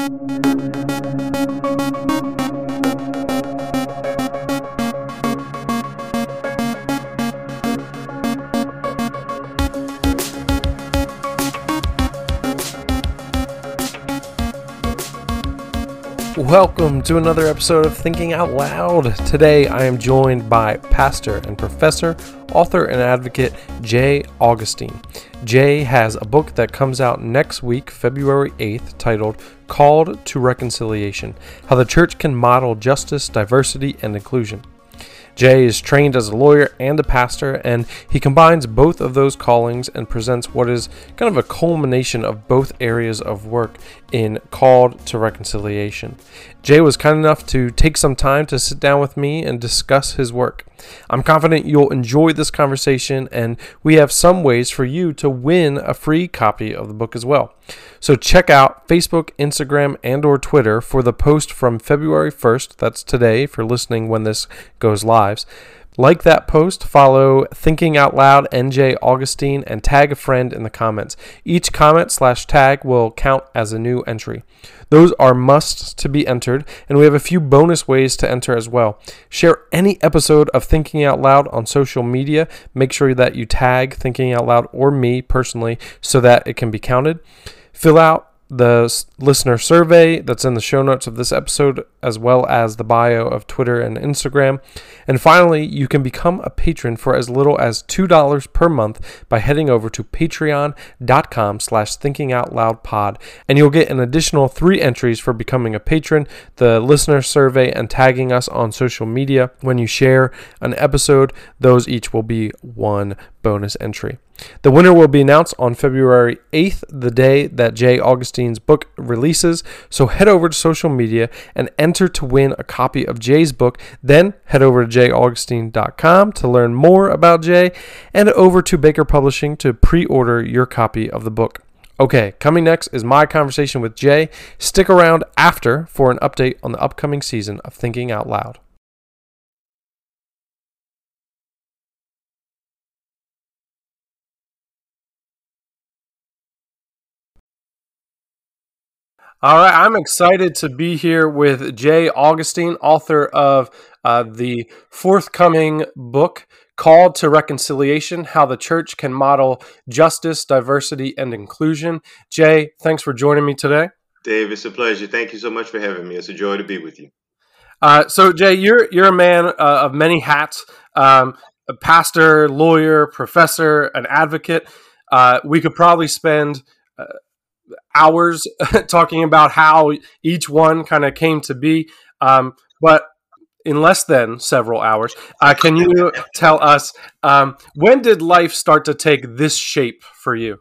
Thank you. Welcome to another episode of Thinking Out Loud. Today I am joined by pastor and professor, author, and advocate Jay Augustine. Jay has a book that comes out next week, February 8th, titled Called to Reconciliation How the Church Can Model Justice, Diversity, and Inclusion. Jay is trained as a lawyer and a pastor, and he combines both of those callings and presents what is kind of a culmination of both areas of work in Called to Reconciliation. Jay was kind enough to take some time to sit down with me and discuss his work. I'm confident you'll enjoy this conversation, and we have some ways for you to win a free copy of the book as well. So check out Facebook, Instagram, and or Twitter for the post from February 1st. That's today for listening when this goes live. Like that post, follow Thinking Out Loud NJ Augustine, and tag a friend in the comments. Each comment slash tag will count as a new entry. Those are musts to be entered, and we have a few bonus ways to enter as well. Share any episode of Thinking Out Loud on social media. Make sure that you tag Thinking Out Loud or me personally so that it can be counted. Fill out the listener survey that's in the show notes of this episode, as well as the bio of Twitter and Instagram. And finally, you can become a patron for as little as $2 per month by heading over to patreon.com slash thinkingoutloudpod. And you'll get an additional three entries for becoming a patron, the listener survey, and tagging us on social media. When you share an episode, those each will be one bonus entry. The winner will be announced on February 8th, the day that Jay Augustine's book releases. So head over to social media and enter to win a copy of Jay's book. Then head over to jayaugustine.com to learn more about Jay and over to Baker Publishing to pre order your copy of the book. Okay, coming next is my conversation with Jay. Stick around after for an update on the upcoming season of Thinking Out Loud. All right, I'm excited to be here with Jay Augustine, author of uh, the forthcoming book called to Reconciliation How the Church Can Model Justice, Diversity, and Inclusion. Jay, thanks for joining me today. Dave, it's a pleasure. Thank you so much for having me. It's a joy to be with you. Uh, so, Jay, you're you're a man uh, of many hats: um, a pastor, lawyer, professor, an advocate. Uh, we could probably spend uh, hours talking about how each one kind of came to be. Um, but in less than several hours, uh, can you tell us um, when did life start to take this shape for you?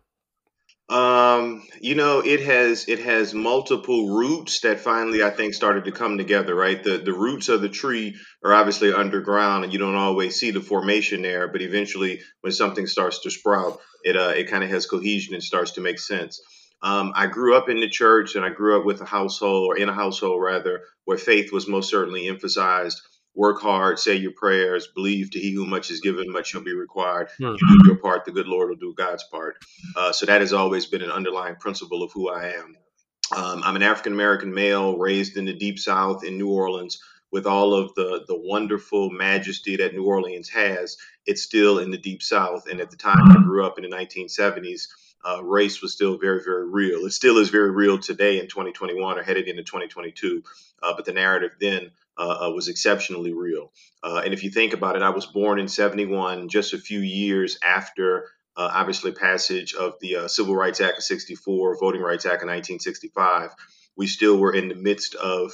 Um, you know, it has it has multiple roots that finally I think started to come together. Right, the the roots of the tree are obviously underground, and you don't always see the formation there. But eventually, when something starts to sprout, it uh, it kind of has cohesion and starts to make sense. Um, I grew up in the church and I grew up with a household, or in a household rather, where faith was most certainly emphasized. Work hard, say your prayers, believe to he who much is given, much shall be required. Hmm. You do your part, the good Lord will do God's part. Uh, so that has always been an underlying principle of who I am. Um, I'm an African American male raised in the deep South in New Orleans with all of the the wonderful majesty that New Orleans has. It's still in the deep South, and at the time I grew up in the 1970s uh, race was still very, very real. It still is very real today in 2021 or headed into 2022. Uh, but the narrative then uh, uh was exceptionally real. Uh, and if you think about it, I was born in 71, just a few years after. Uh, obviously, passage of the Civil Rights Act of 64, Voting Rights Act of 1965. We still were in the midst of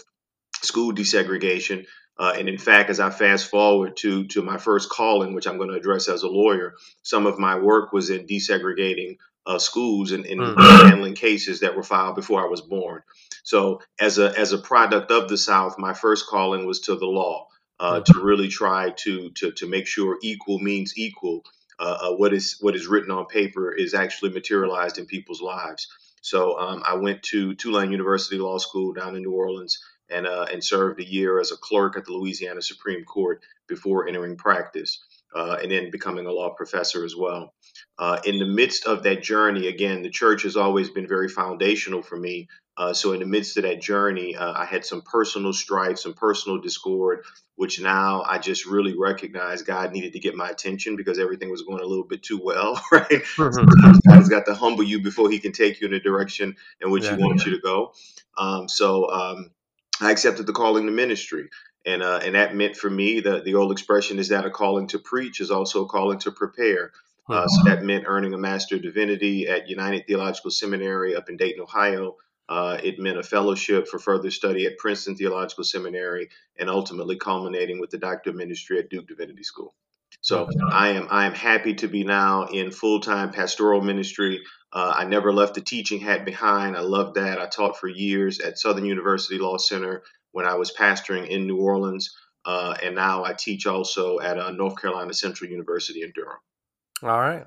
school desegregation. Uh, and in fact, as I fast forward to to my first calling, which I'm going to address as a lawyer, some of my work was in desegregating uh, schools and, and mm-hmm. handling cases that were filed before I was born. So as a as a product of the South, my first calling was to the law uh, mm-hmm. to really try to to to make sure equal means equal. Uh, uh, what is what is written on paper is actually materialized in people's lives. So um, I went to Tulane University Law School down in New Orleans and uh, and served a year as a clerk at the Louisiana Supreme Court before entering practice uh, and then becoming a law professor as well. Uh, in the midst of that journey, again, the church has always been very foundational for me. Uh, so in the midst of that journey, uh, I had some personal strife, some personal discord, which now I just really recognize God needed to get my attention because everything was going a little bit too well, right? Mm-hmm. God's got to humble you before He can take you in a direction in which yeah, He wants yeah. you to go. Um, so um, I accepted the calling to ministry. And, uh, and that meant for me the, the old expression is that a calling to preach is also a calling to prepare. Uh, so that meant earning a Master of Divinity at United Theological Seminary up in Dayton, Ohio. Uh, it meant a fellowship for further study at Princeton Theological Seminary, and ultimately culminating with the Doctor of Ministry at Duke Divinity School. So I am I am happy to be now in full time pastoral ministry. Uh, I never left the teaching hat behind. I love that. I taught for years at Southern University Law Center when I was pastoring in New Orleans, uh, and now I teach also at uh, North Carolina Central University in Durham. All right.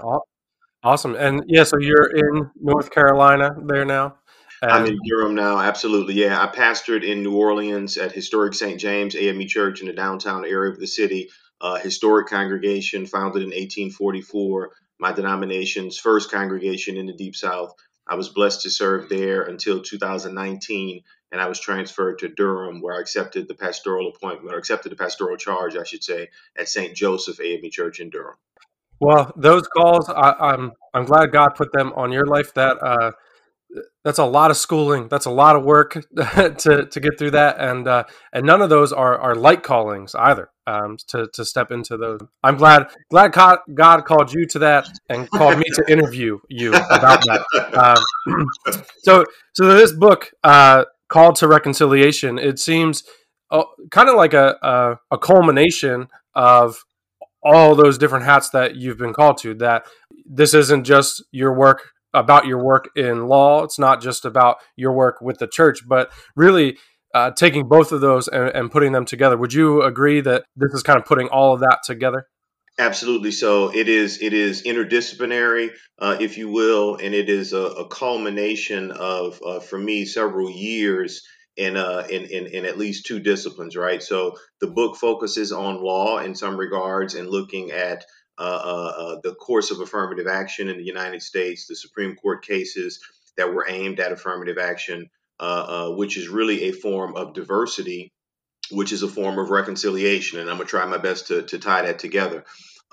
Awesome. And yeah, so you're in North Carolina there now? I'm in Durham now. Absolutely. Yeah. I pastored in New Orleans at historic St. James AME Church in the downtown area of the city, uh, historic congregation founded in 1844, my denomination's first congregation in the Deep South. I was blessed to serve there until 2019, and I was transferred to Durham, where I accepted the pastoral appointment, or accepted the pastoral charge, I should say, at St. Joseph AME Church in Durham. Well, those calls, I, am I'm, I'm glad God put them on your life. That uh, that's a lot of schooling. That's a lot of work to to get through that, and uh, and none of those are are light callings either. Um, to to step into those, I'm glad glad God called you to that and called me to interview you about that. Um, so so this book, uh, called to reconciliation, it seems uh, kind of like a, a a culmination of all those different hats that you've been called to that this isn't just your work about your work in law it's not just about your work with the church but really uh, taking both of those and, and, putting them together. Would you agree that this is kind of putting all of that together absolutely so it is it is interdisciplinary uh, if you will and it is a, a culmination of uh, for me several years in, uh, in, in, in at least two disciplines, right? So the book focuses on law in some regards and looking at uh, uh, uh, the course of affirmative action in the United States, the Supreme Court cases that were aimed at affirmative action, which is really a form of diversity, which is a form of reconciliation. And I'm to try my best to, to tie that together.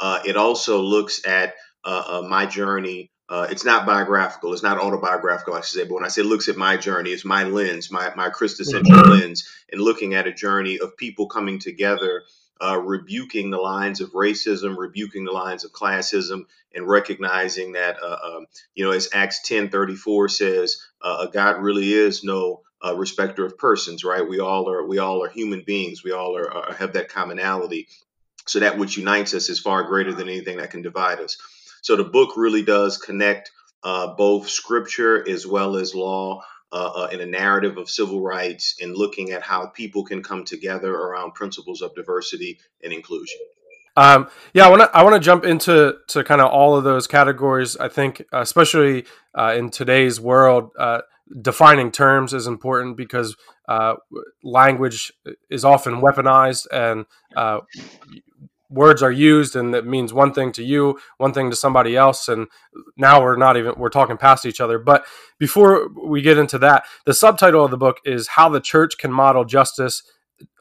It also looks at my journey uh, it's not biographical. It's not autobiographical, I should say. But when I say looks at my journey, it's my lens, my my Christocentric mm-hmm. lens, and looking at a journey of people coming together, uh, rebuking the lines of racism, rebuking the lines of classism, and recognizing that, uh, um, you know, as Acts ten thirty four says, uh, God really is no uh, respecter of persons, right? We all are we all are human beings. We all are, are have that commonality. So that which unites us is far greater than anything that can divide us. So the book really does connect uh, both scripture as well as law uh, uh, in a narrative of civil rights and looking at how people can come together around principles of diversity and inclusion. Um, yeah, I want to I want to jump into to kind of all of those categories. I think, especially uh, in today's world, uh, defining terms is important because uh, language is often weaponized, and uh, words are used and it means one thing to you one thing to somebody else and now we're not even we're talking past each other. But before we get into that the subtitle of the book is how the church can model justice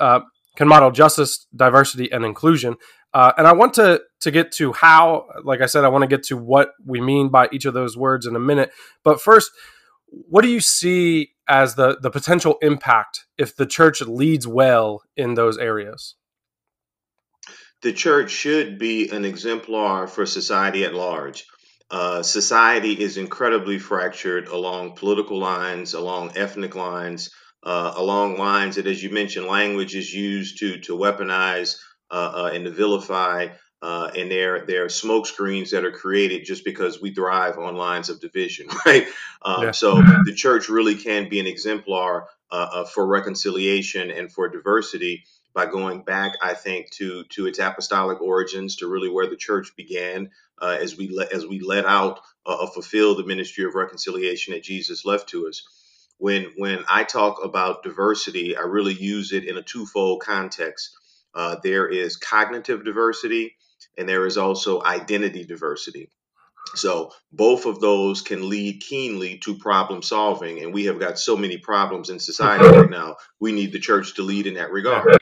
uh, can model justice diversity and inclusion. Uh, and i want to to get to how like i said i want to get to what we mean by each of those words in a minute. But first what do you see as the the potential impact if the church leads well in those areas the church should be an exemplar for society at large. Uh, society is incredibly fractured along political lines, along ethnic lines, uh, along lines that, as you mentioned, language is used to to weaponize uh, uh and to vilify. Uh, and there, there are smoke screens that are created just because we thrive on lines of division, right? Um, yeah. So the church really can be an exemplar uh, for reconciliation and for diversity by going back, I think, to to its apostolic origins, to really where the church began, uh, as we let as we let out uh, fulfill the ministry of reconciliation that Jesus left to us. When when I talk about diversity, I really use it in a twofold context. Uh, there is cognitive diversity, and there is also identity diversity. So both of those can lead keenly to problem solving, and we have got so many problems in society right now. We need the church to lead in that regard.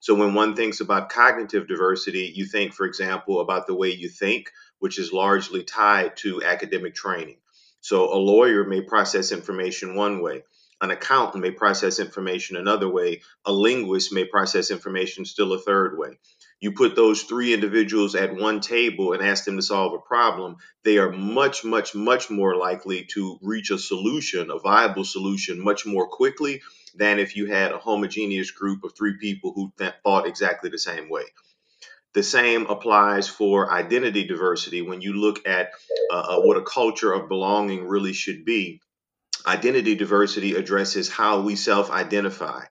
So when one thinks about cognitive diversity, you think, for example, about the way you think, which is largely tied to academic training. So a lawyer may process information one way. An accountant may process information another way. A linguist may process information still a third way you put those three individuals at one table and ask them to solve a problem, they are much, much, much more likely to reach a solution, a viable solution, much more quickly than if you had a homogeneous group of three people who th- thought exactly the same way. The same applies for identity diversity. When you look at uh, uh, what a culture of belonging really should be, identity diversity addresses how we self identify,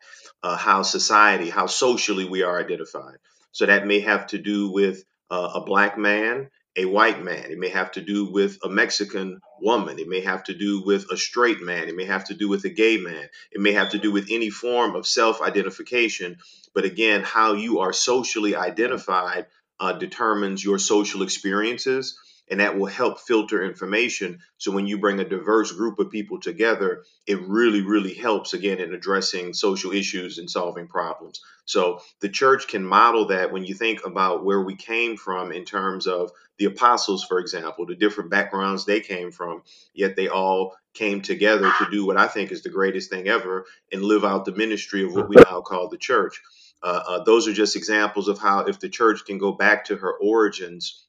uh, how society, how socially we are identified. So that may have to do with uh, a black man, a white man. It may have to do with a Mexican woman. It may have to do with a straight man. It may have to do with a gay man. It may have to do with any form of self identification. But again, how you are socially identified uh, determines your social experiences and that will help filter information. So when you bring a diverse group of people together, it really, really helps again in addressing social issues and solving problems. So the church can model that when you think about where we came from in terms of the apostles, for example, the different backgrounds they came from, yet they all came together to do what I think is the greatest thing ever and live out the ministry of what we now call the church. Uh, uh, those are just examples of how if the church can go back to her origins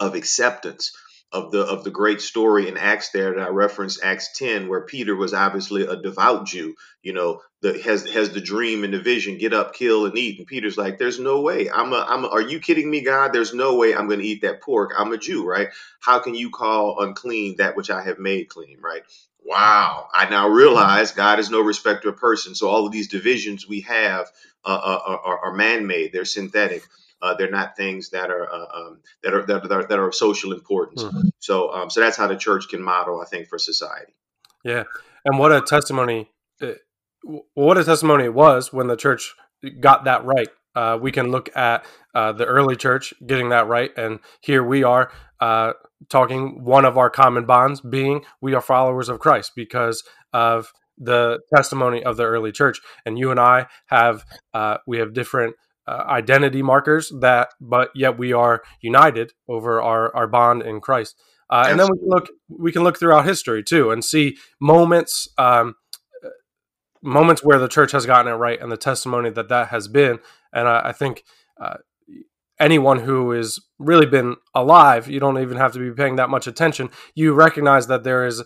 of acceptance of the of the great story in Acts there that I referenced Acts 10 where Peter was obviously a devout Jew you know the has has the dream and the vision get up kill and eat. And Peter's like there's no way. I'm a I'm a, are you kidding me God? There's no way I'm going to eat that pork. I'm a Jew right? How can you call unclean that which I have made clean right? Wow. I now realize God is no respecter of person. So all of these divisions we have uh, uh are, are man-made. They're synthetic uh, they're not things that are uh, um, that, are, that are that are of social importance. Mm-hmm. So um, so that's how the church can model, I think, for society. Yeah, and what a testimony! Uh, what a testimony it was when the church got that right. Uh, we can look at uh, the early church getting that right, and here we are uh, talking one of our common bonds being we are followers of Christ because of the testimony of the early church. And you and I have we have different uh, identity markers that, but yet we are united over our, our bond in Christ. Uh, and then we can look we can look throughout history too and see moments um, moments where the church has gotten it right and the testimony that that has been. And I, I think uh, anyone who has really been alive, you don't even have to be paying that much attention. You recognize that there is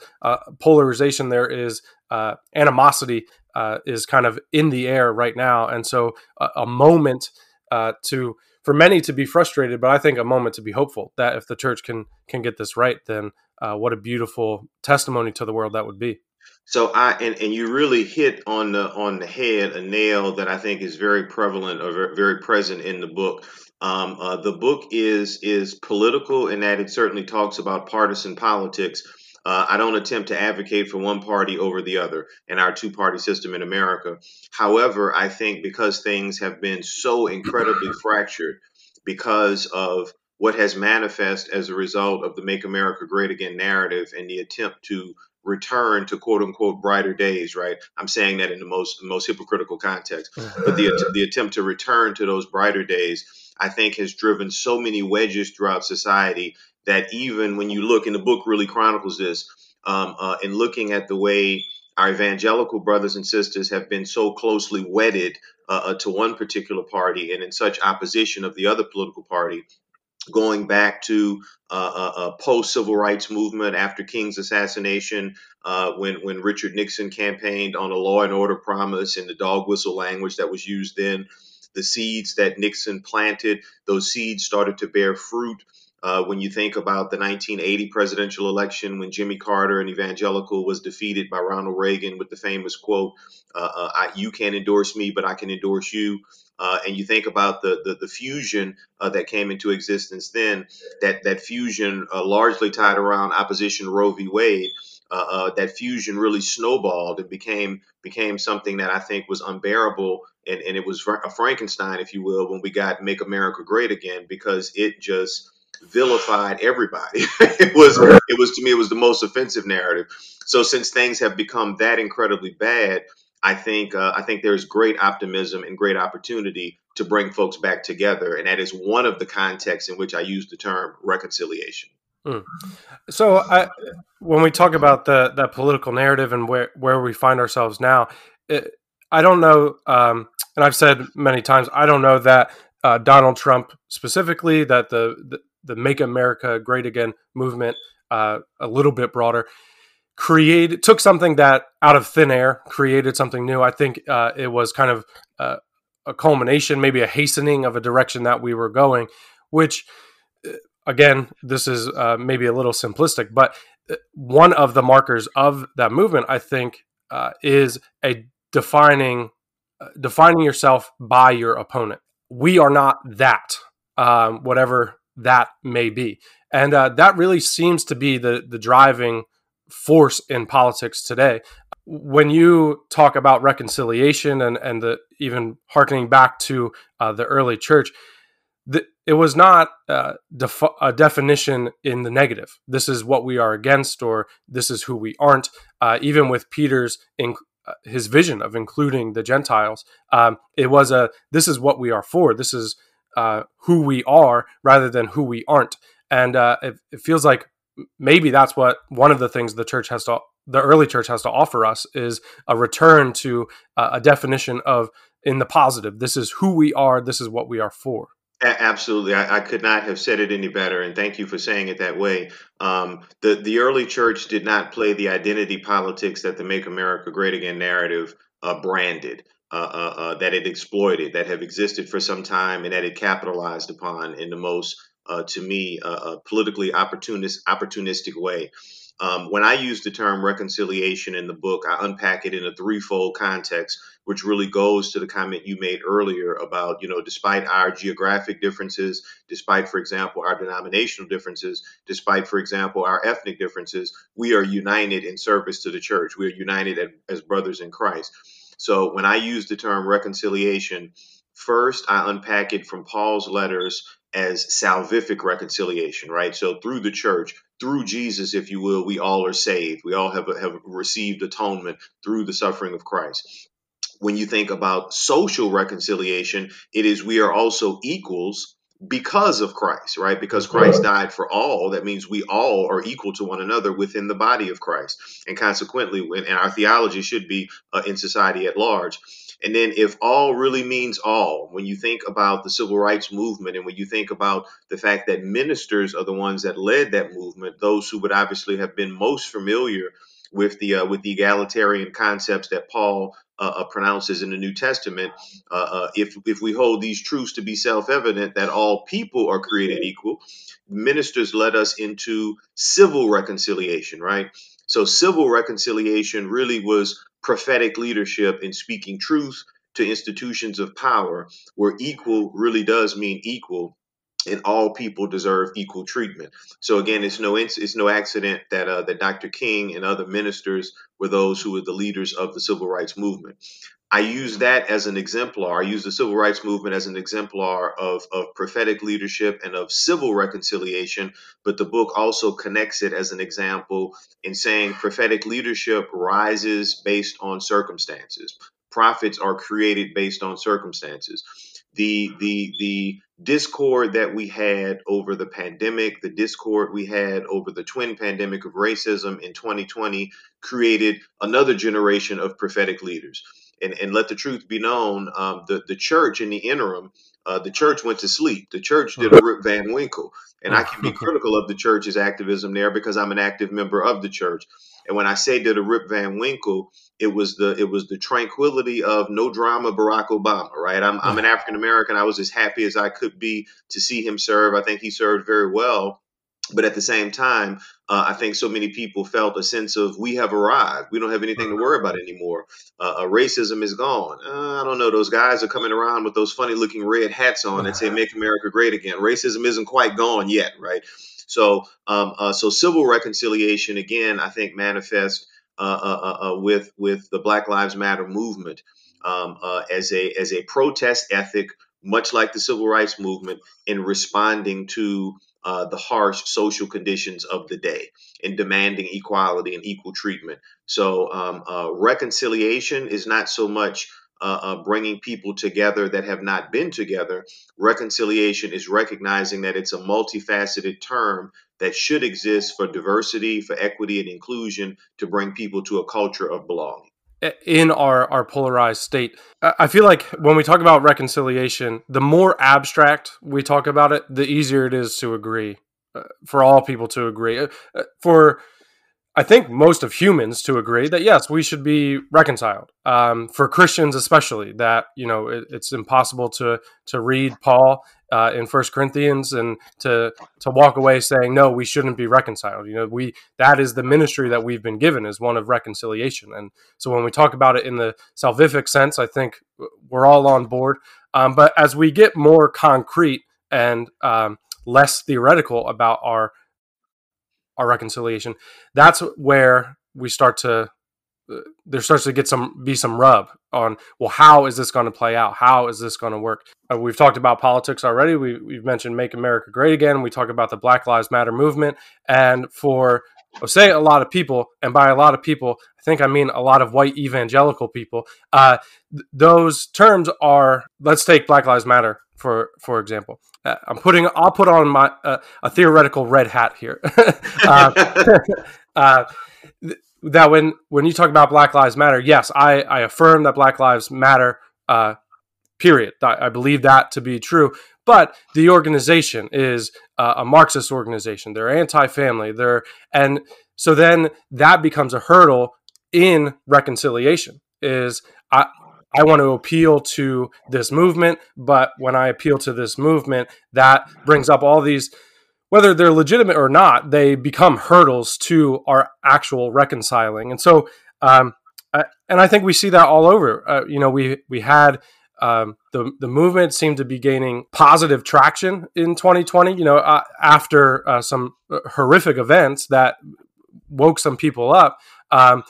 polarization, there is uh, animosity uh, is kind of in the air right now, and so a, a moment uh, to for many to be frustrated, but I think a moment to be hopeful that if the church can can get this right, then uh, what a beautiful testimony to the world that would be. So I and, and you really hit on the on the head a nail that I think is very prevalent or very present in the book. Um, uh, the book is is political in that it certainly talks about partisan politics, uh, I don't attempt to advocate for one party over the other in our two party system in America. However, I think because things have been so incredibly fractured because of what has manifest as a result of the Make America Great Again narrative and the attempt to return to quote unquote brighter days, right? I'm saying that in the most most hypocritical context, but the the attempt to return to those brighter days, I think, has driven so many wedges throughout society that even when you look, and the book really chronicles this, um, uh, in looking at the way our evangelical brothers and sisters have been so closely wedded uh, uh, to one particular party and in such opposition of the other political party, going back to uh, uh, uh post civil rights movement after King's assassination, uh, when when Richard Nixon campaigned on a law and order promise in the dog whistle language that was used then, the seeds that Nixon planted, those seeds started to bear fruit. Uh, when you think about the 1980 presidential election, when Jimmy Carter, an evangelical, was defeated by Ronald Reagan with the famous quote, uh, uh, I, "You can't endorse me, but I can endorse you." Uh, and you think about the the, the fusion uh, that came into existence then, that that fusion uh, largely tied around opposition Roe v. Wade. that fusion really snowballed and became became something that I think was unbearable, and, and it was a Frankenstein, if you will, when we got "Make America Great Again," because it just vilified everybody. it was it was to me it was the most offensive narrative. So since things have become that incredibly bad, I think uh, I think there's great optimism and great opportunity to bring folks back together, and that is one of the contexts in which I use the term reconciliation. Mm. So, I, when we talk about the that political narrative and where where we find ourselves now, it, I don't know, um, and I've said many times, I don't know that uh, Donald Trump specifically, that the, the, the Make America Great Again movement, uh, a little bit broader, created took something that out of thin air, created something new. I think uh, it was kind of uh, a culmination, maybe a hastening of a direction that we were going, which uh, again, this is uh, maybe a little simplistic, but uh, one of the markers of that movement, I think, is a defining defining yourself by your opponent. We are not that, um, whatever that may be, and uh, that really seems to be the the driving force in politics today. When you talk about reconciliation and and the even harkening back to uh, the early church, the, it was not uh, def- a definition in the negative. This is what we are against, or this is who we aren't. Uh, even with Peter's in, uh, his vision of including the Gentiles, um, it was a this is what we are for. This is uh, who we are, rather than who we aren't. And uh, it, it, feels like maybe that's what one of the things the church has to, the early church has to offer us is a return to uh, a definition of in the positive. This is who we are. This is what we are for. Absolutely, I, I, could not have said it any better, and thank you for saying it that way. Um, the the early church did not play the identity politics that the "Make America Great Again" narrative uh, branded, uh, uh, uh that it exploited, that have existed for some time, and that it capitalized upon in the most, uh, to me, uh, politically opportunist opportunistic way. Um, when I use the term reconciliation in the book, I unpack it in a threefold context, which really goes to the comment you made earlier about, you know, despite our geographic differences, despite, for example, our denominational differences, despite, for example, our ethnic differences, we are united in service to the church. We are united as brothers in Christ. So when I use the term reconciliation, first I unpack it from Paul's letters as salvific reconciliation, right? So through the church, through Jesus, if you will, we all are saved. We all have, have received atonement through the suffering of Christ. When you think about social reconciliation, it is we are also equals because of Christ, right? Because Christ died for all, that means we all are equal to one another within the body of Christ. And consequently, and our theology should be uh, in society at large. And then, if all really means all, when you think about the civil rights movement and when you think about the fact that ministers are the ones that led that movement, those who would obviously have been most familiar with the uh, with the egalitarian concepts that Paul uh, uh, pronounces in the New Testament, uh, uh, if if we hold these truths to be self-evident that all people are created equal, ministers led us into civil reconciliation, right? So civil reconciliation really was prophetic leadership in speaking truth to institutions of power, where equal really does mean equal and all people deserve equal treatment. So again, it's no it's no accident that uh, that Dr. King and other ministers were those who were the leaders of the civil rights movement. I use that as an exemplar. I use the civil rights movement as an exemplar of, of prophetic leadership and of civil reconciliation, but the book also connects it as an example in saying prophetic leadership rises based on circumstances. Prophets are created based on circumstances the the the discord that we had over the pandemic, the discord we had over the twin pandemic of racism in 2020 created another generation of prophetic leaders. And, and let the truth be known, um, the, the church in the interim, uh, the church went to sleep. The church did a Rip Van Winkle. And I can be critical of the church's activism there because I'm an active member of the church. And when I say did a Rip Van Winkle, it was the it was the tranquility of no drama Barack Obama, right? I'm I'm an African American. I was as happy as I could be to see him serve. I think he served very well. But at the same time, uh, I think so many people felt a sense of we have arrived. We don't have anything to worry about anymore. Uh, uh, racism is gone. Uh, I don't know. Those guys are coming around with those funny looking red hats on and say "Make America Great Again." Racism isn't quite gone yet, right? So, um, uh, so civil reconciliation again, I think manifests uh, uh, uh, uh, with with the Black Lives Matter movement um, uh, as a as a protest ethic, much like the civil rights movement, in responding to uh, the harsh social conditions of the day and demanding equality and equal treatment. So, um, uh, reconciliation is not so much uh, uh, bringing people together that have not been together. Reconciliation is recognizing that it's a multifaceted term that should exist for diversity, for equity, and inclusion to bring people to a culture of belonging in our our polarized state. I feel like when we talk about reconciliation, the more abstract we talk about it, the easier it is to agree uh, for all people to agree. Uh, uh, for I think most of humans to agree that yes, we should be reconciled. Um, for Christians, especially, that you know it, it's impossible to to read Paul uh, in First Corinthians and to to walk away saying no, we shouldn't be reconciled. You know, we that is the ministry that we've been given is one of reconciliation. And so when we talk about it in the salvific sense, I think we're all on board. Um, but as we get more concrete and um, less theoretical about our our reconciliation, that's where we start to uh, there starts to get some be some rub on well how is this going to play out? How is this going to work? Uh, we've talked about politics already. We, we've mentioned make america great again. We talk about the black lives matter movement. And for I'll say a lot of people and by a lot of people i think i mean a lot of white evangelical people uh, th- those terms are let's take black lives matter for for example. Uh, i'm putting i'll put on my uh, a theoretical red hat here. Uh, uh, that when when you talk about black lives matter yes i i affirm that black lives matter uh period i, I believe that to be true but the organization is uh, a marxist organization they're anti-family they're and so then that becomes a hurdle in reconciliation is i I want to appeal to this movement, but when I appeal to this movement, that brings up all these, whether they're legitimate or not, they become hurdles to our actual reconciling. And so, um, I, and I think we see that all over. Uh, you know, we we had um, the the movement seemed to be gaining positive traction in 2020. You know, uh, after uh, some horrific events that woke some people up. Um,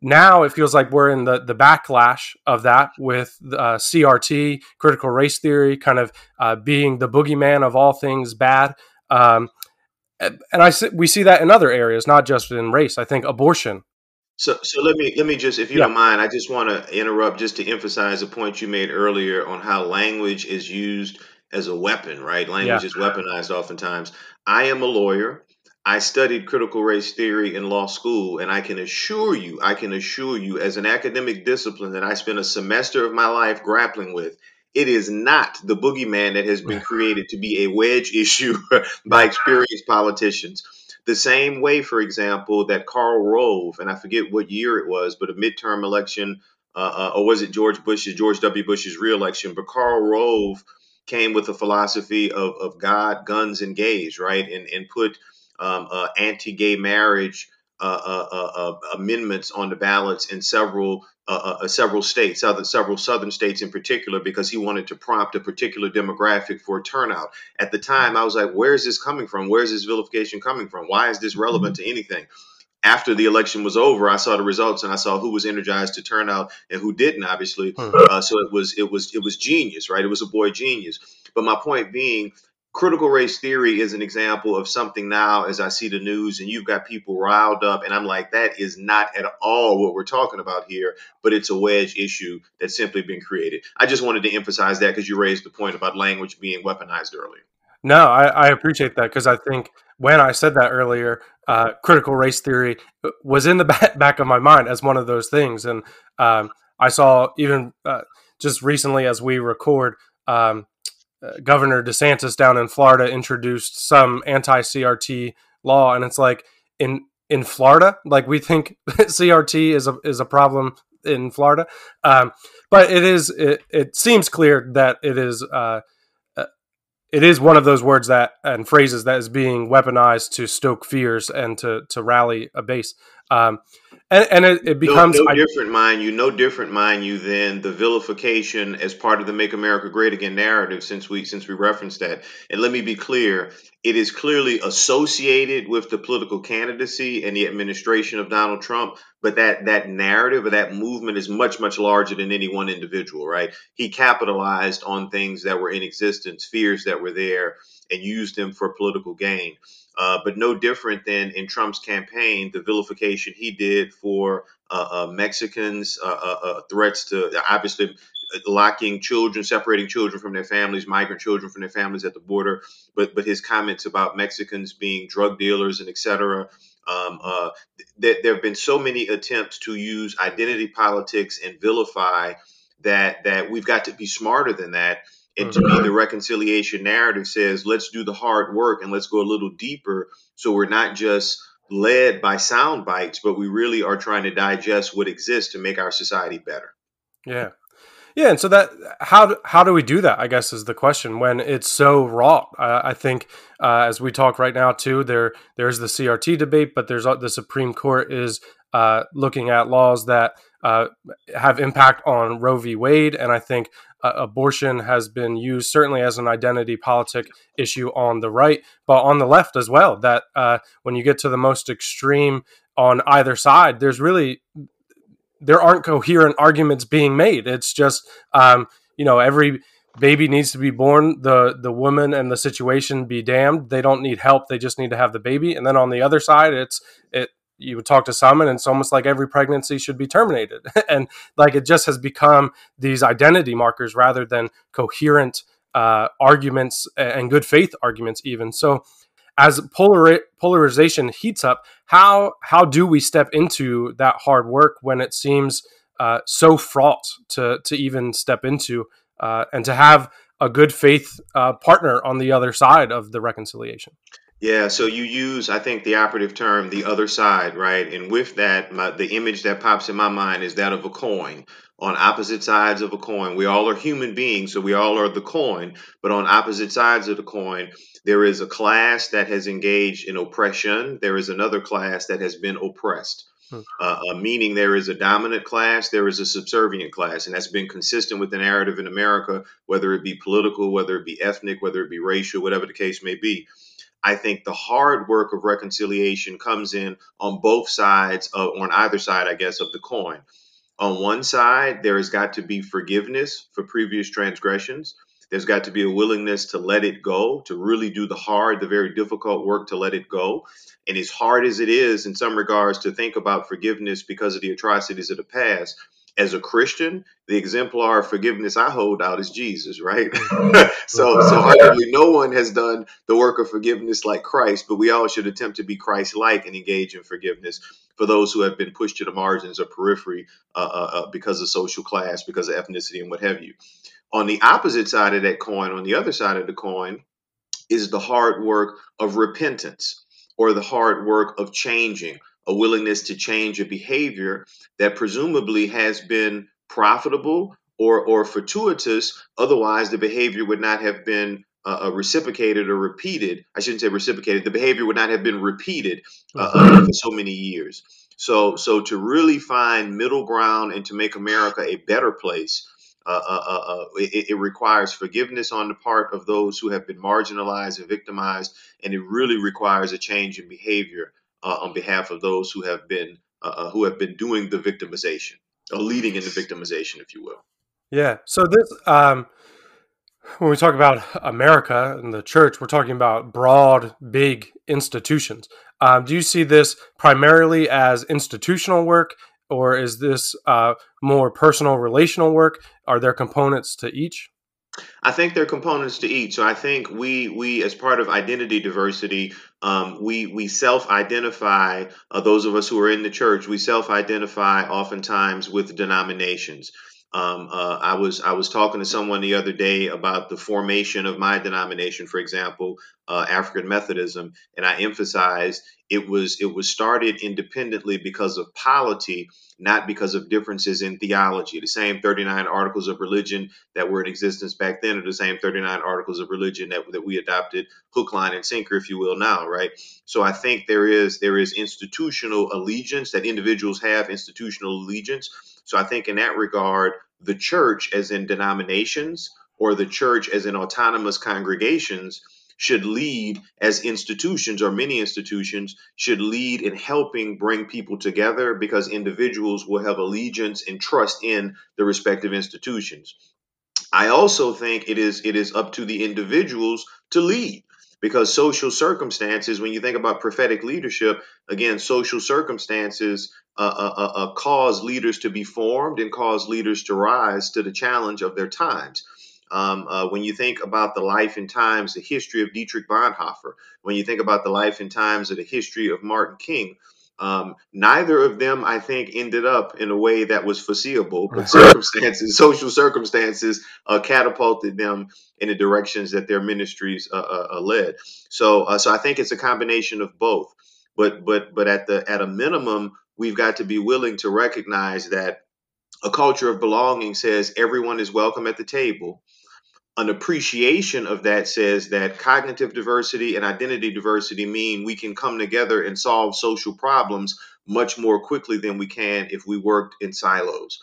now it feels like we're in the the backlash of that with uh, CRT, critical race theory, kind of uh, being the boogeyman of all things bad. Um, and I we see that in other areas, not just in race. I think abortion. So, so let me let me just, if you yeah. don't mind, I just want to interrupt just to emphasize a point you made earlier on how language is used as a weapon. Right, language yeah. is weaponized oftentimes. I am a lawyer. I studied critical race theory in law school, and I can assure you, I can assure you, as an academic discipline that I spent a semester of my life grappling with, it is not the boogeyman that has been created to be a wedge issue by experienced politicians. The same way, for example, that Karl Rove, and I forget what year it was, but a midterm election, uh, uh, or was it George Bush's, George W. Bush's reelection? But Karl Rove came with a philosophy of, of God, guns, and gays, right? And, and put um, uh, anti-gay marriage uh, uh, uh Uh, uh, uh, amendments on the ballots in several several states, other, several southern states in particular, because he wanted to prompt a particular demographic for turnout. At the time, I was like, "Where is this coming from? Where is this vilification coming from? Why is this relevant mm-hmm. to anything?" after the election was over, I saw the results and I saw who was energized to turn out and who didn't. Obviously, hmm. uh, so it was it was it was genius, right? It was a boy genius. But my point being, critical race theory is an example of something now as I see the news and you've got people riled up and I'm like that is not at all what we're talking about here but it's a wedge issue that's simply been created. I just wanted to emphasize that because you raised the point about language being weaponized earlier. No, I, I appreciate that because I think when I said that earlier, uh, critical race theory was in the back of my mind as one of those things. And um, I saw even uh, just recently as we record, um, uh, Governor DeSantis down in Florida introduced some anti-CRT law, and it's like in in Florida, like we think CRT is a is a problem in Florida, um, but it is it, it seems clear that it is uh, uh, it is one of those words that and phrases that is being weaponized to stoke fears and to to rally a base. Um, and, and it, it, becomes no, no different, mind you, no different, mind you, than the vilification as part of the "Make America Great Again" narrative. Since we since we referenced that, and let me be clear, it is clearly associated with the political candidacy and the administration of Donald Trump. But that that narrative or that movement is much much larger than any one individual, right? He capitalized on things that were in existence, fears that were there, and used them for political gain. Uh, but no different than in Trump's campaign, the vilification he did for uh, uh, Mexicans, uh, uh, uh, threats to obviously locking children, separating children from their families, migrant children from their families at the border. But but his comments about Mexicans being drug dealers and etc. Um, th- there have been so many attempts to use identity politics and vilify that that we've got to be smarter than that and to me, the reconciliation narrative says, let's do the hard work and let's go a little deeper. So we're not just led by sound bites, but we really are trying to digest what exists to make our society better. Yeah. Yeah, and so that how how do we do that? I guess is the question. When it's so raw, uh, I think uh, as we talk right now too, there there's the CRT debate, but there's the Supreme Court is uh, looking at laws that uh, have impact on Roe v. Wade, and I think uh, abortion has been used certainly as an identity politic issue on the right, but on the left as well. That uh, when you get to the most extreme on either side, there's really there aren't coherent arguments being made. It's just um, you know every baby needs to be born the the woman and the situation be damned they don't need help they just need to have the baby and then on the other side it's it you would talk to someone and it's almost like every pregnancy should be terminated. And like it just has become these identity markers rather than coherent uh, arguments and good faith arguments even. So as polar- polarization heats up how how do we step into that hard work when it seems uh, so fraught to to even step into uh, and to have a good faith uh, partner on the other side of the reconciliation yeah, so you use, I think, the operative term, the other side, right? And with that, my, the image that pops in my mind is that of a coin. On opposite sides of a coin, we all are human beings, so we all are the coin. But on opposite sides of the coin, there is a class that has engaged in oppression. There is another class that has been oppressed. Hmm. Uh, uh, meaning there is a dominant class, there is a subservient class, and that's been consistent with the narrative in America, whether it be political, whether it be ethnic, whether it be racial, whatever the case may be. I think the hard work of reconciliation comes in on both sides, of, on either side, I guess, of the coin. On one side, there has got to be forgiveness for previous transgressions. There's got to be a willingness to let it go, to really do the hard, the very difficult work to let it go. And as hard as it is, in some regards, to think about forgiveness because of the atrocities of the past, as a Christian, the exemplar of forgiveness I hold out is Jesus, right? so, so arguably, no one has done the work of forgiveness like Christ, but we all should attempt to be Christ-like and engage in forgiveness for those who have been pushed to the margins or periphery uh, uh, uh, because of social class, because of ethnicity, and what have you. On the opposite side of that coin, on the other side of the coin, is the hard work of repentance or the hard work of changing a willingness to change a behavior that presumably has been profitable or, or fortuitous. Otherwise, the behavior would not have been uh, uh reciprocated or repeated. I shouldn't say reciprocated. The behavior would not have been repeated uh, uh, for so many years. So, so to really find middle ground and to make America a better place, uh, uh, it, it, requires forgiveness on the part of those who have been marginalized and victimized, and it really requires a change in behavior uh, on behalf of those who have been uh, uh, who have been doing the victimization or leading in the victimization, if you will. Yeah. So this, um, when we talk about America and the church, we're talking about broad, big institutions. Um, do you see this primarily as institutional work, or is this uh, more personal, relational work? Are there components to each? I think there are components to each. So I think we we as part of identity diversity, um, we we self-identify. Uh, those of us who are in the church, we self-identify oftentimes with denominations. Um, uh, I was I was talking to someone the other day about the formation of my denomination, for example, uh, African Methodism, and I emphasized it was it was started independently because of polity, not because of differences in theology. The same 39 articles of religion that were in existence back then are the same 39 articles of religion that, that we adopted hook, line, and sinker, if you will, now, right? So I think there is there is institutional allegiance that individuals have institutional allegiance so I think in that regard, the church, as in denominations, or the church as in autonomous congregations, should lead as institutions or many institutions should lead in helping bring people together because individuals will have allegiance and trust in the respective institutions. I also think it is it is up to the individuals to lead because social circumstances when you think about prophetic leadership again social circumstances uh, uh, uh, uh, cause leaders to be formed and cause leaders to rise to the challenge of their times. Um, uh, when you think about the life and times, the history of Dietrich Bonhoeffer, when you think about the life and times of the history of Martin King, um, neither of them, I think, ended up in a way that was foreseeable, but circumstances, social circumstances, uh, catapulted them in the directions that their ministries uh, uh, uh led. So, so I think it's a combination of both. But, but, but at the at a minimum, we've got to be willing to recognize that a culture of belonging says everyone is welcome at the table. An appreciation of that says that cognitive diversity and identity diversity mean we can come together and solve social problems much more quickly than we can if we worked in silos.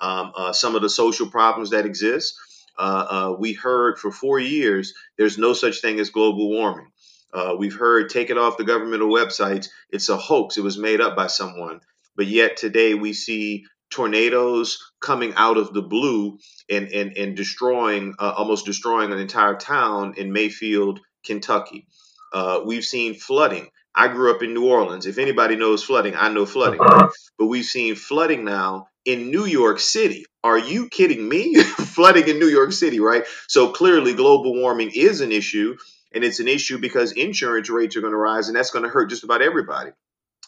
Um, uh, some of the social problems that exist, uh, uh, we heard for four years there's no such thing as global warming. Uh, we've heard take it off the governmental websites. It's a hoax. It was made up by someone. But yet today we see tornadoes coming out of the blue and and, and destroying uh, almost destroying an entire town in Mayfield, Kentucky. Uh, we've seen flooding. I grew up in New Orleans. If anybody knows flooding, I know flooding. But we've seen flooding now in New York City. Are you kidding me? flooding in New York City, right? So clearly, global warming is an issue. And it's an issue because insurance rates are going to rise, and that's going to hurt just about everybody.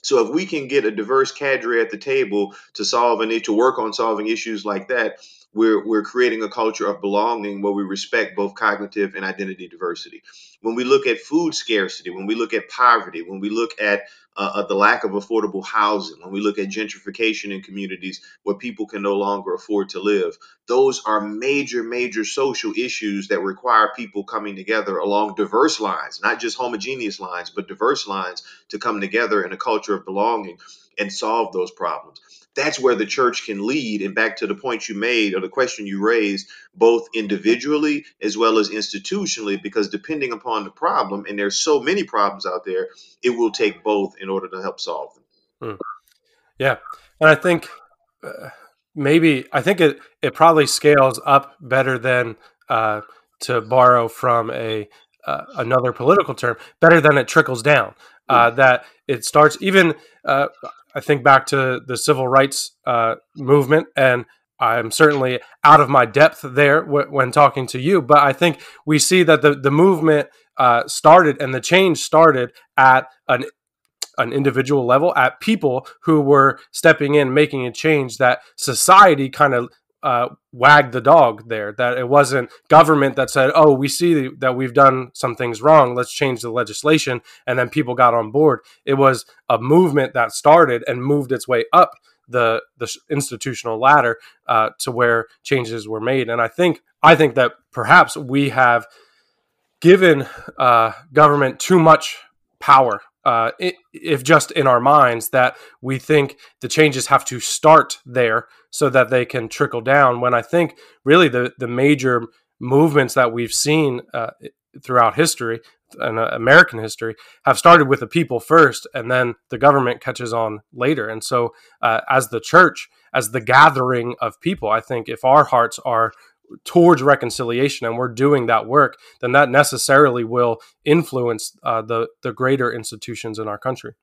So if we can get a diverse cadre at the table to solve and to work on solving issues like that, we're, we're creating a culture of belonging where we respect both cognitive and identity diversity. When we look at food scarcity, when we look at poverty, when we look at uh, uh, the lack of affordable housing, when we look at gentrification in communities where people can no longer afford to live, those are major, major social issues that require people coming together along diverse lines, not just homogeneous lines, but diverse lines to come together in a culture of belonging and solve those problems that's where the church can lead. And back to the point you made or the question you raised, both individually as well as institutionally, because depending upon the problem, and there's so many problems out there, it will take both in order to help solve them. Hmm. Yeah. And I think uh, maybe, I think it, it probably scales up better than uh, to borrow from a uh, another political term, better than it trickles down. Uh, that it starts even uh, I think back to the civil rights uh, movement, and I'm certainly out of my depth there w- when talking to you. But I think we see that the the movement uh, started and the change started at an an individual level at people who were stepping in, making a change that society kind of uh, wagged the dog there. That it wasn't government that said, "Oh, we see that we've done some things wrong. Let's change the legislation," and then people got on board. It was a movement that started and moved its way up the the institutional ladder uh, to where changes were made. And I think I think that perhaps we have given uh, government too much power uh, if just in our minds that we think the changes have to start there so that they can trickle down. When I think really the the major movements that we've seen uh, throughout history and uh, American history have started with the people first, and then the government catches on later. And so, uh, as the church, as the gathering of people, I think if our hearts are towards reconciliation and we're doing that work, then that necessarily will influence uh, the the greater institutions in our country.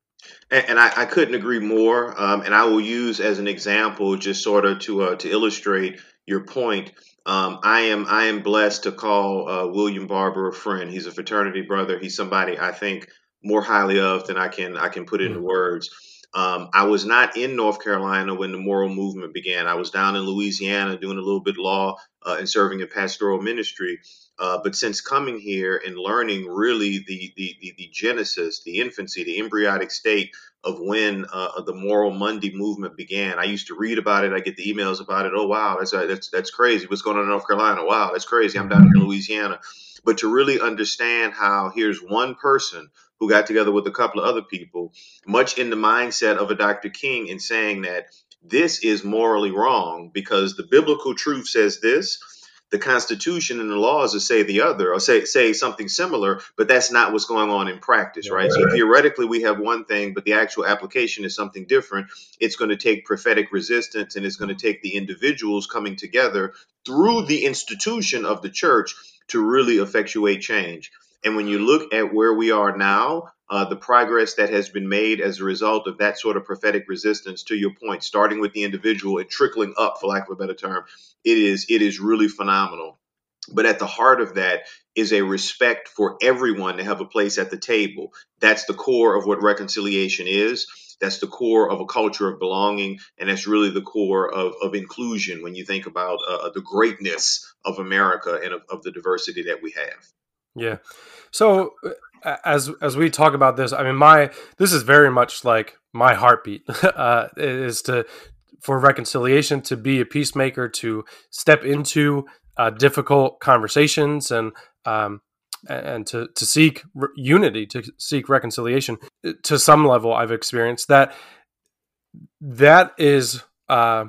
And, and I, I, couldn't agree more. Um, and I will use as an example, just sort of to uh, to illustrate your point. Um, I am I am blessed to call uh, William Barber a friend. He's a fraternity brother. He's somebody I think more highly of than I can I can put into mm. words. Um, I was not in North Carolina when the moral movement began. I was down in Louisiana doing a little bit of law uh, and serving in pastoral ministry. Uh, but since coming here and learning really the, the, the, the, genesis, the infancy, the embryonic state of when uh, the Moral Monday movement began, I used to read about it. I get the emails about it. Oh wow, that's uh, that's that's crazy. What's going on in North Carolina? Wow, that's crazy. I'm down in Louisiana. But to really understand how here's one person who got together with a couple of other people, much in the mindset of a Dr. King, in saying that this is morally wrong because the biblical truth says this the Constitution and the laws will say the other or say say something similar, but that's not what's going on in practice, right? right? So theoretically, we have one thing, but the actual application is something different. It's going to take prophetic resistance, and it's going to take the individuals coming together through the institution of the church to really effectuate change. And when you look at where we are now, uh, the progress that has been made as a result of that sort of prophetic resistance, to your point, starting with the individual and trickling up, for lack of a better term, it is it is really phenomenal. But at the heart of that is a respect for everyone to have a place at the table. That's the core of what reconciliation is. That's the core of a culture of belonging, and that's really the core of, of inclusion when you think about uh, the greatness of America and of, of the diversity that we have. Yeah. So uh, as as we talk about this, I mean, my this is very much like my heartbeat. Uh, is to for reconciliation to be a peacemaker to step into uh, difficult conversations and um, and to to seek re- unity to seek reconciliation. To some level I've experienced that. That is uh,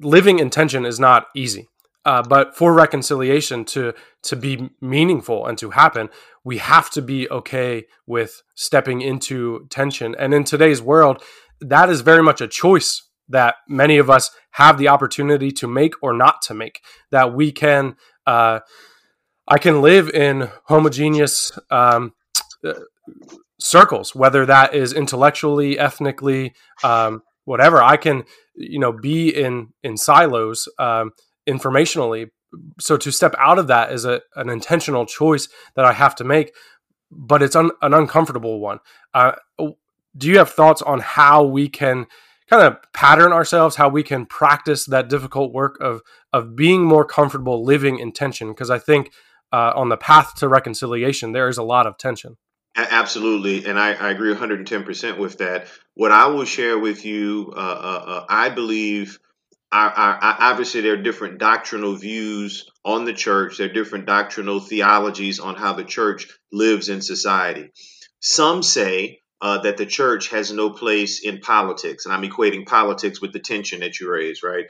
living in tension is not easy uh, but for reconciliation to to be meaningful and to happen, we have to be okay with stepping into tension. And in today's world, that is very much a choice that many of us have the opportunity to make or not to make. That we can, uh, I can live in homogeneous um, circles, whether that is intellectually, ethnically, um, whatever. I can, you know, be in in silos. Um, informationally. So to step out of that is a, an intentional choice that I have to make, but it's un, an uncomfortable one. Uh, do you have thoughts on how we can kind of pattern ourselves, how we can practice that difficult work of of being more comfortable living in tension? Because I think uh, on the path to reconciliation, there is a lot of tension. Absolutely, and I, I agree 110% with that. What I will share with you, uh, uh, uh I believe obviously there are different doctrinal views on the church. There are different doctrinal theologies on how the church lives in society. Some say uh, that the church has no place in politics and i'm equating politics with the tension that you raised right?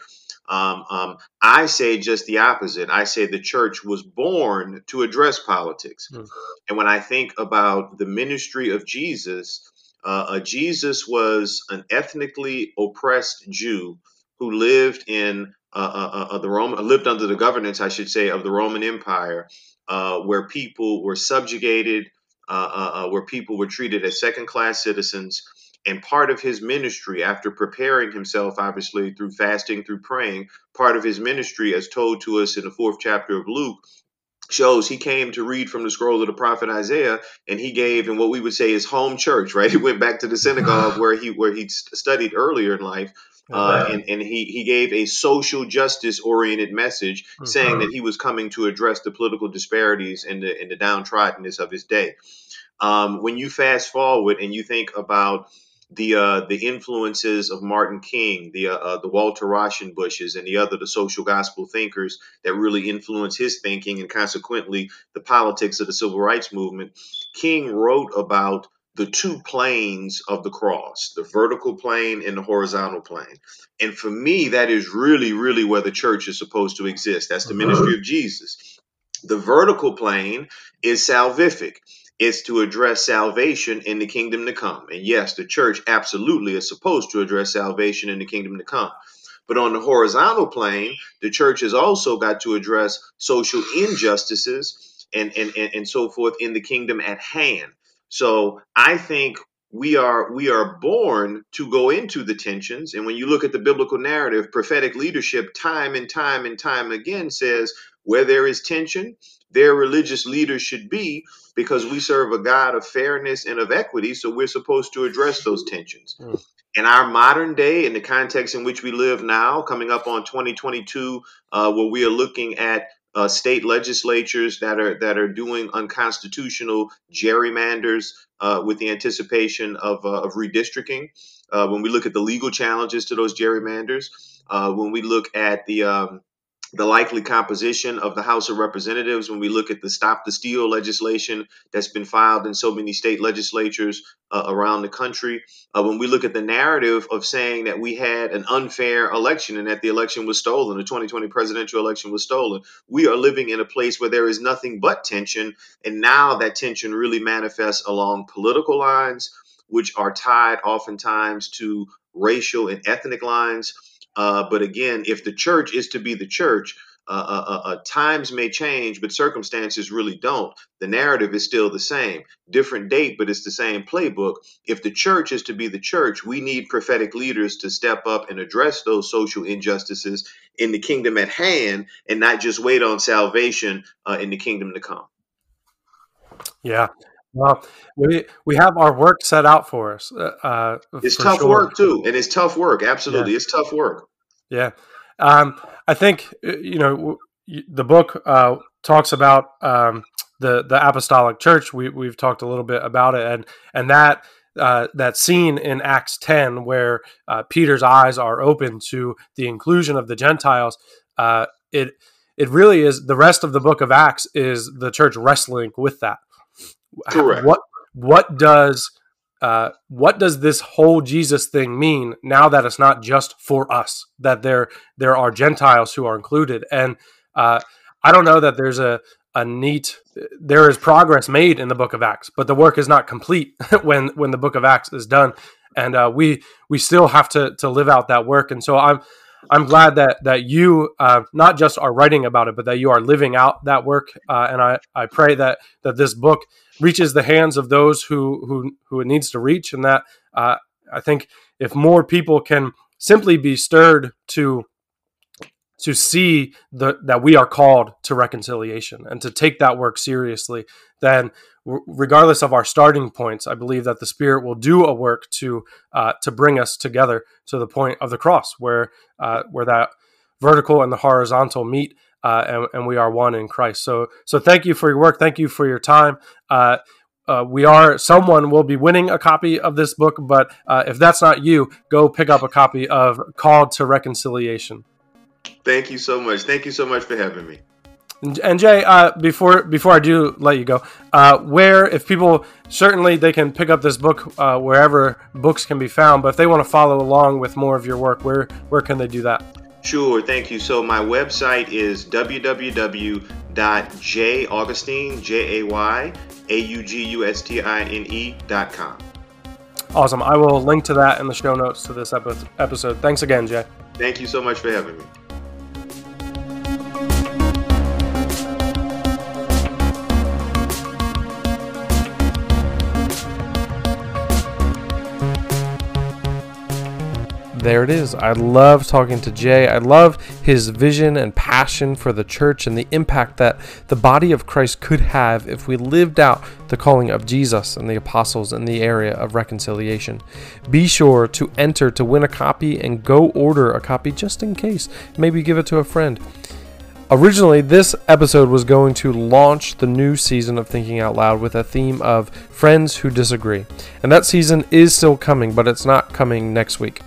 Um, um, i say just the opposite. I say the church was born to address politics. Mm-hmm. and when i think about the ministry of jesus uh, uh, jesus was an ethnically oppressed jew who lived in uh, uh, uh, the Roman, lived under the governance, I should say, of the Roman Empire, uh, where people were subjugated, uh, uh, where people were treated as second-class citizens. And part of his ministry, after preparing himself, obviously through fasting, through praying, part of his ministry, as told to us in the fourth chapter of Luke, shows he came to read from the scroll of the prophet Isaiah, and he gave in what we would say his home church. Right, he went back to the synagogue where he where he studied earlier in life, uh, and, and he, he gave a social justice oriented message mm-hmm. saying that he was coming to address the political disparities and the, and the downtroddenness of his day. Um, when you fast forward and you think about the uh, the influences of Martin King, the uh, uh the Walter Rauschenbusches, and the other the social gospel thinkers that really influenced his thinking and consequently the politics of the civil rights movement. King wrote about the two planes of the cross, the vertical plane and the horizontal plane. And for me, that is really, really where the church is supposed to exist. That's the mm-hmm. ministry of Jesus. The vertical plane is salvific. It's to address salvation in the kingdom to come. And yes, the church absolutely is supposed to address salvation in the kingdom to come. But on the horizontal plane, the church has also got to address social injustices and, and, and, and so forth in the kingdom at hand. So I think we are we are born to go into the tensions. And when you look at the biblical narrative prophetic leadership time and time and time again says where there is tension their religious leaders should be because we serve a god of fairness and of equity. So we're supposed to address those tensions. Mm. in our modern day in the context in which we live now coming up on 2022 uh, where we are looking at uh, state legislatures that are that are doing unconstitutional gerrymanders uh, with the anticipation of, uh, of redistricting. Uh, when we look at the legal challenges to those gerrymanders, uh, when we look at the um, the likely composition of the House of Representatives when we look at the Stop the Steal legislation that's been filed in so many state legislatures uh, around the country. Uh, when we look at the narrative of saying that we had an unfair election and that the election was stolen, the 2020 presidential election was stolen, we are living in a place where there is nothing but tension. And now that tension really manifests along political lines, which are tied oftentimes to racial and ethnic lines. Uh, but again, if the church is to be the church, uh, uh, uh, uh, times may change, but circumstances really don't. The narrative is still the same. Different date, but it's the same playbook. If the church is to be the church, we need prophetic leaders to step up and address those social injustices in the kingdom at hand and not just wait on salvation uh, in the kingdom to come. Yeah. Well, we we have our work set out for us. Uh, it's for tough sure. work too, and it's tough work. Absolutely, yeah. it's tough work. Yeah, um, I think uh, you know the book uh, talks about um, the the apostolic church. We we've talked a little bit about it, and and that. Uh, that scene in Acts 10 where uh, Peter's eyes are open to the inclusion of the Gentiles, uh, it it really is the rest of the book of Acts is the church wrestling with that. Correct. What what does uh, what does this whole Jesus thing mean now that it's not just for us? That there there are Gentiles who are included, and uh, I don't know that there's a a neat there is progress made in the book of acts but the work is not complete when when the book of acts is done and uh, we we still have to to live out that work and so i'm i'm glad that that you uh, not just are writing about it but that you are living out that work uh, and i i pray that that this book reaches the hands of those who who who it needs to reach, and that uh, I think if more people can simply be stirred to to see the, that we are called to reconciliation and to take that work seriously, then regardless of our starting points, I believe that the Spirit will do a work to uh, to bring us together to the point of the cross, where uh, where that vertical and the horizontal meet uh, and, and, we are one in Christ. So, so thank you for your work. Thank you for your time. Uh, uh, we are someone will be winning a copy of this book, but uh, if that's not you, go pick up a copy of Called to Reconciliation. Thank you so much. Thank you so much for having me. And, Jay, uh, before before I do let you go, uh, where if people certainly they can pick up this book wherever books can be found, but if they want to follow along with more of your work, where where can they do that? Sure, thank you. So my website is www.jayaugustine, J-A-Y-A-U-G-U-S-T-I-N-E dot com. Awesome. I will link to that in the show notes to this episode. Thanks again, Jay. Thank you so much for having me. There it is. I love talking to Jay. I love his vision and passion for the church and the impact that the body of Christ could have if we lived out the calling of Jesus and the apostles in the area of reconciliation. Be sure to enter to win a copy and go order a copy just in case. Maybe give it to a friend. Originally, this episode was going to launch the new season of Thinking Out Loud with a theme of Friends Who Disagree. And that season is still coming, but it's not coming next week.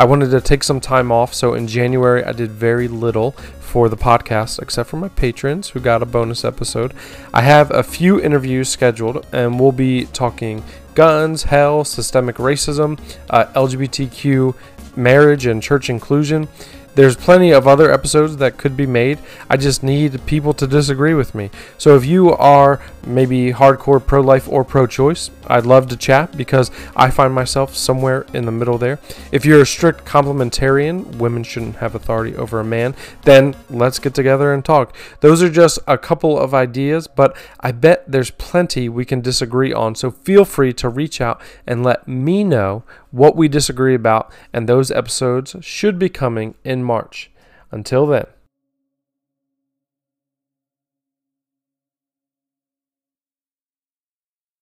I wanted to take some time off, so in January I did very little for the podcast, except for my patrons who got a bonus episode. I have a few interviews scheduled, and we'll be talking guns, hell, systemic racism, uh, LGBTQ, marriage, and church inclusion. There's plenty of other episodes that could be made. I just need people to disagree with me. So if you are maybe hardcore pro life or pro choice, I'd love to chat because I find myself somewhere in the middle there. If you're a strict complementarian, women shouldn't have authority over a man, then let's get together and talk. Those are just a couple of ideas, but I bet there's plenty we can disagree on. So feel free to reach out and let me know what we disagree about, and those episodes should be coming in March. Until then,